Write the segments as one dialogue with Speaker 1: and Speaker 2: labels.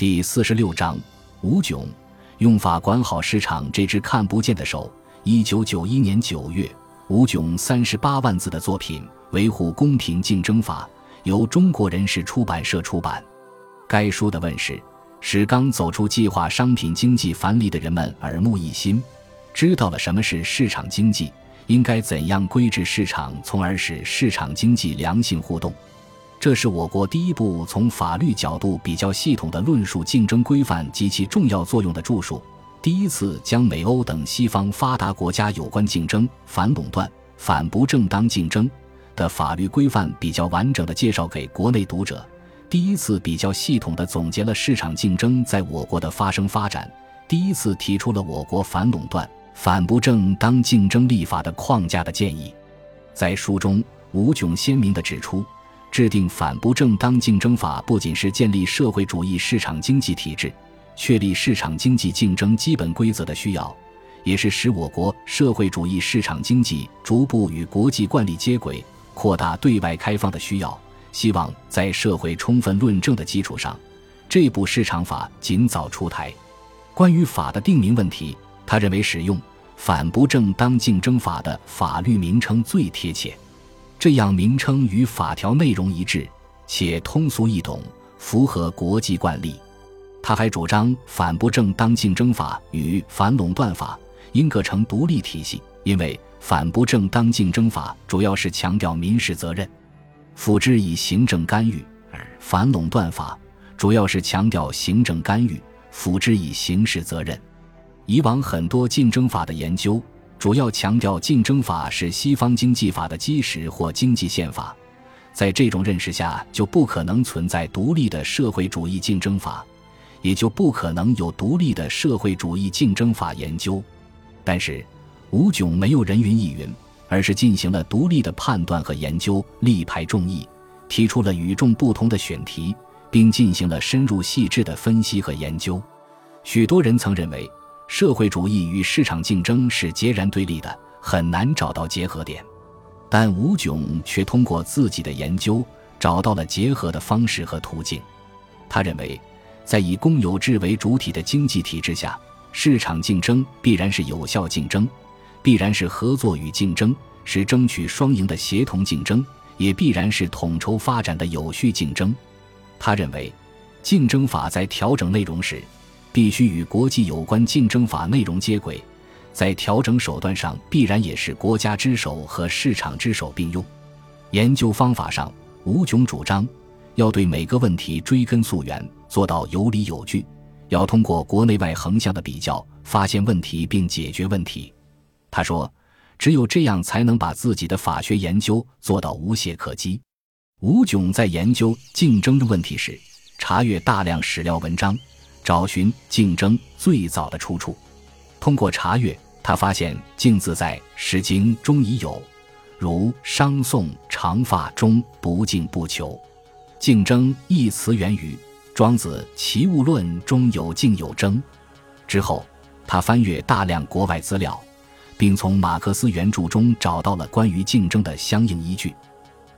Speaker 1: 第四十六章，吴炯用法管好市场这只看不见的手。一九九一年九月，吴炯三十八万字的作品《维护公平竞争法》由中国人士出版社出版。该书的问世，使刚走出计划商品经济樊篱的人们耳目一新，知道了什么是市场经济，应该怎样规制市场，从而使市场经济良性互动。这是我国第一部从法律角度比较系统的论述竞争规范及其重要作用的著述，第一次将美欧等西方发达国家有关竞争、反垄断、反不正当竞争的法律规范比较完整的介绍给国内读者，第一次比较系统的总结了市场竞争在我国的发生发展，第一次提出了我国反垄断、反不正当竞争立法的框架的建议。在书中，吴炯鲜明地指出。制定反不正当竞争法，不仅是建立社会主义市场经济体制、确立市场经济竞争基本规则的需要，也是使我国社会主义市场经济逐步与国际惯例接轨、扩大对外开放的需要。希望在社会充分论证的基础上，这部市场法尽早出台。关于法的定名问题，他认为使用“反不正当竞争法”的法律名称最贴切。这样名称与法条内容一致，且通俗易懂，符合国际惯例。他还主张反不正当竞争法与反垄断法应各成独立体系，因为反不正当竞争法主要是强调民事责任，辅之以行政干预；而反垄断法主要是强调行政干预，辅之以刑事责任。以往很多竞争法的研究。主要强调竞争法是西方经济法的基石或经济宪法，在这种认识下，就不可能存在独立的社会主义竞争法，也就不可能有独立的社会主义竞争法研究。但是，吴炯没有人云亦云，而是进行了独立的判断和研究，力排众议，提出了与众不同的选题，并进行了深入细致的分析和研究。许多人曾认为。社会主义与市场竞争是截然对立的，很难找到结合点。但吴炯却通过自己的研究找到了结合的方式和途径。他认为，在以公有制为主体的经济体制下，市场竞争必然是有效竞争，必然是合作与竞争，是争取双赢的协同竞争，也必然是统筹发展的有序竞争。他认为，竞争法在调整内容时。必须与国际有关竞争法内容接轨，在调整手段上必然也是国家之手和市场之手并用。研究方法上，吴炯主张要对每个问题追根溯源，做到有理有据，要通过国内外横向的比较发现问题并解决问题。他说：“只有这样才能把自己的法学研究做到无懈可击。”吴炯在研究竞争的问题时，查阅大量史料文章。找寻竞争最早的出处，通过查阅，他发现“竞”字在《诗经》中已有，如商颂长发中“不竞不求”。竞争一词源于《庄子·齐物论》中有“竞有争”。之后，他翻阅大量国外资料，并从马克思原著中找到了关于竞争的相应依据。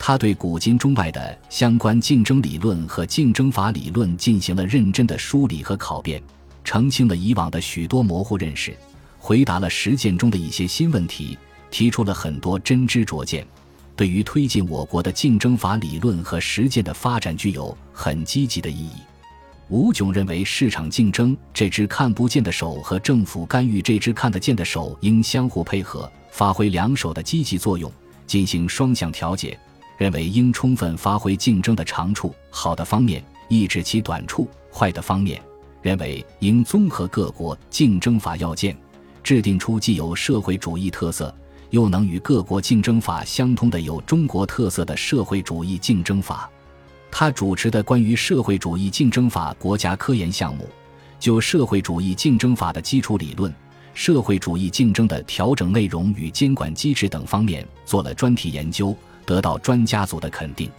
Speaker 1: 他对古今中外的相关竞争理论和竞争法理论进行了认真的梳理和考辨，澄清了以往的许多模糊认识，回答了实践中的一些新问题，提出了很多真知灼见，对于推进我国的竞争法理论和实践的发展具有很积极的意义。吴炯认为，市场竞争这只看不见的手和政府干预这只看得见的手应相互配合，发挥两手的积极作用，进行双向调节。认为应充分发挥竞争的长处、好的方面，抑制其短处、坏的方面。认为应综合各国竞争法要件，制定出既有社会主义特色，又能与各国竞争法相通的有中国特色的社会主义竞争法。他主持的关于社会主义竞争法国家科研项目，就社会主义竞争法的基础理论、社会主义竞争的调整内容与监管机制等方面做了专题研究。得到专家组的肯定。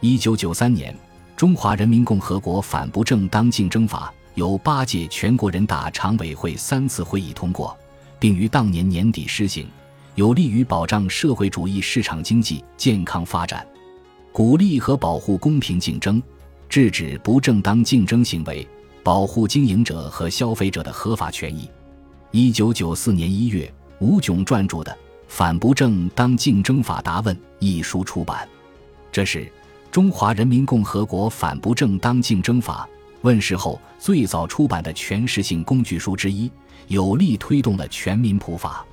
Speaker 1: 一九九三年，《中华人民共和国反不正当竞争法》由八届全国人大常委会三次会议通过，并于当年年底施行，有利于保障社会主义市场经济健康发展，鼓励和保护公平竞争，制止不正当竞争行为，保护经营者和消费者的合法权益。一九九四年一月，吴炯撰著的《反不正当竞争法答问》一书出版，这是中华人民共和国反不正当竞争法问世后最早出版的全市性工具书之一，有力推动了全民普法。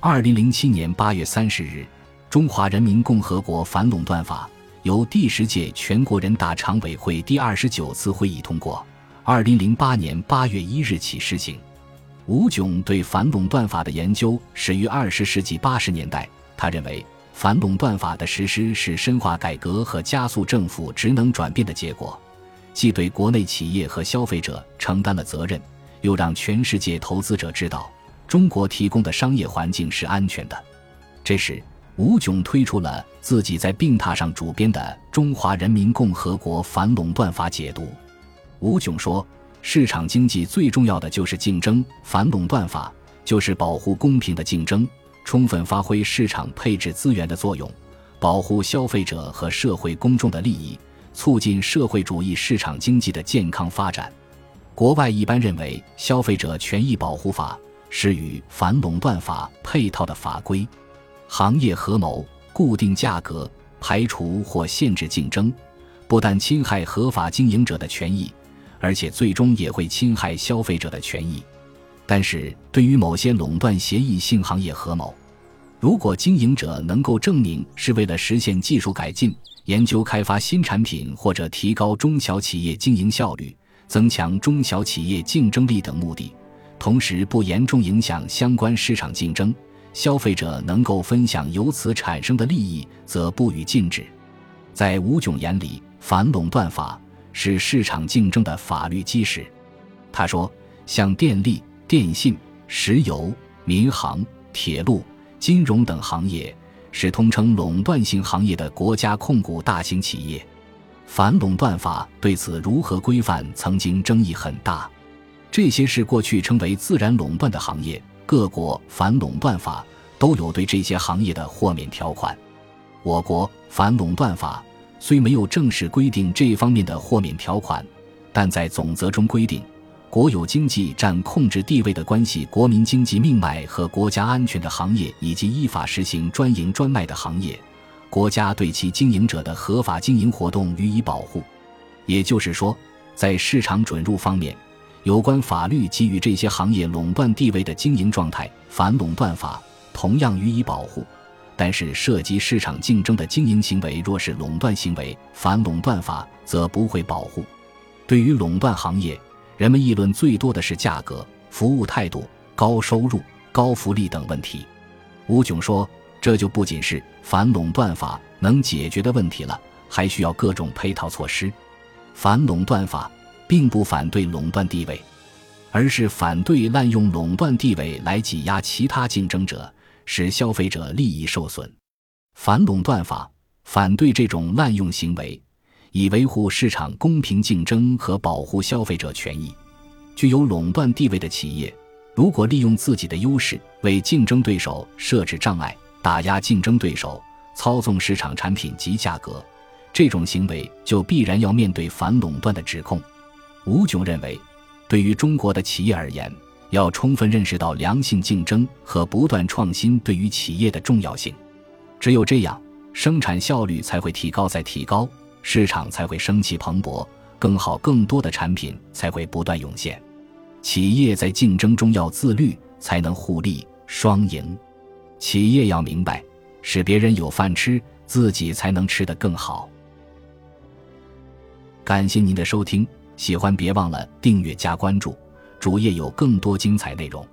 Speaker 1: 二零零七年八月三十日，中华人民共和国反垄断法由第十届全国人大常委会第二十九次会议通过，二零零八年八月一日起施行。吴炯对反垄断法的研究始于二十世纪八十年代。他认为，反垄断法的实施是深化改革和加速政府职能转变的结果，既对国内企业和消费者承担了责任，又让全世界投资者知道中国提供的商业环境是安全的。这时，吴炯推出了自己在病榻上主编的《中华人民共和国反垄断法解读》。吴炯说。市场经济最重要的就是竞争，反垄断法就是保护公平的竞争，充分发挥市场配置资源的作用，保护消费者和社会公众的利益，促进社会主义市场经济的健康发展。国外一般认为，消费者权益保护法是与反垄断法配套的法规，行业合谋、固定价格、排除或限制竞争，不但侵害合法经营者的权益。而且最终也会侵害消费者的权益。但是对于某些垄断协议性行业合谋，如果经营者能够证明是为了实现技术改进、研究开发新产品或者提高中小企业经营效率、增强中小企业竞争力等目的，同时不严重影响相关市场竞争，消费者能够分享由此产生的利益，则不予禁止。在吴炯眼里，反垄断法。是市场竞争的法律基石。他说，像电力、电信、石油、民航、铁路、金融等行业，是通称垄断性行业的国家控股大型企业。反垄断法对此如何规范，曾经争议很大。这些是过去称为自然垄断的行业，各国反垄断法都有对这些行业的豁免条款。我国反垄断法。虽没有正式规定这方面的豁免条款，但在总则中规定，国有经济占控制地位的关系国民经济命脉和国家安全的行业，以及依法实行专营专卖的行业，国家对其经营者的合法经营活动予以保护。也就是说，在市场准入方面，有关法律给予这些行业垄断地位的经营状态，反垄断法同样予以保护。但是，涉及市场竞争的经营行为，若是垄断行为，反垄断法则不会保护。对于垄断行业，人们议论最多的是价格、服务态度、高收入、高福利等问题。吴炯说：“这就不仅是反垄断法能解决的问题了，还需要各种配套措施。反垄断法并不反对垄断地位，而是反对滥用垄断地位来挤压其他竞争者。”使消费者利益受损，反垄断法反对这种滥用行为，以维护市场公平竞争和保护消费者权益。具有垄断地位的企业，如果利用自己的优势为竞争对手设置障碍、打压竞争对手、操纵市场产品及价格，这种行为就必然要面对反垄断的指控。吴炯认为，对于中国的企业而言，要充分认识到良性竞争和不断创新对于企业的重要性，只有这样，生产效率才会提高再提高，市场才会生气蓬勃，更好更多的产品才会不断涌现。企业在竞争中要自律，才能互利双赢。企业要明白，使别人有饭吃，自己才能吃得更好。感谢您的收听，喜欢别忘了订阅加关注。主页有更多精彩内容。